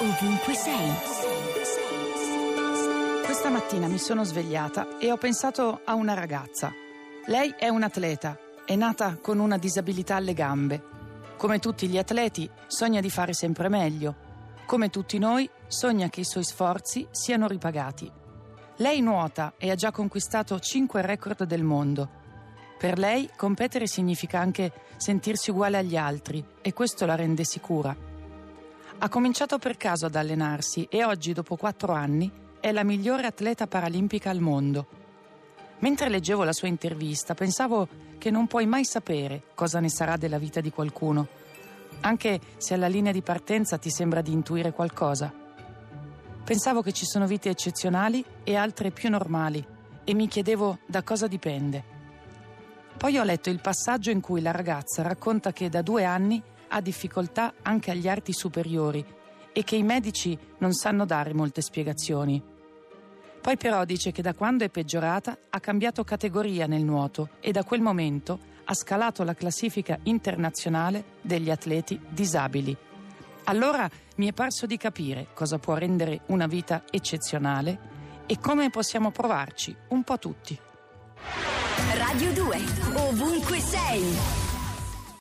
ovunque sei. Questa mattina mi sono svegliata e ho pensato a una ragazza. Lei è un atleta, è nata con una disabilità alle gambe. Come tutti gli atleti, sogna di fare sempre meglio. Come tutti noi, sogna che i suoi sforzi siano ripagati. Lei nuota e ha già conquistato 5 record del mondo. Per lei competere significa anche sentirsi uguale agli altri e questo la rende sicura. Ha cominciato per caso ad allenarsi e oggi, dopo quattro anni, è la migliore atleta paralimpica al mondo. Mentre leggevo la sua intervista pensavo che non puoi mai sapere cosa ne sarà della vita di qualcuno, anche se alla linea di partenza ti sembra di intuire qualcosa. Pensavo che ci sono vite eccezionali e altre più normali e mi chiedevo da cosa dipende. Poi ho letto il passaggio in cui la ragazza racconta che da due anni ha difficoltà anche agli arti superiori e che i medici non sanno dare molte spiegazioni. Poi però dice che da quando è peggiorata ha cambiato categoria nel nuoto e da quel momento ha scalato la classifica internazionale degli atleti disabili. Allora mi è parso di capire cosa può rendere una vita eccezionale e come possiamo provarci un po' tutti. Radio 2, ovunque sei.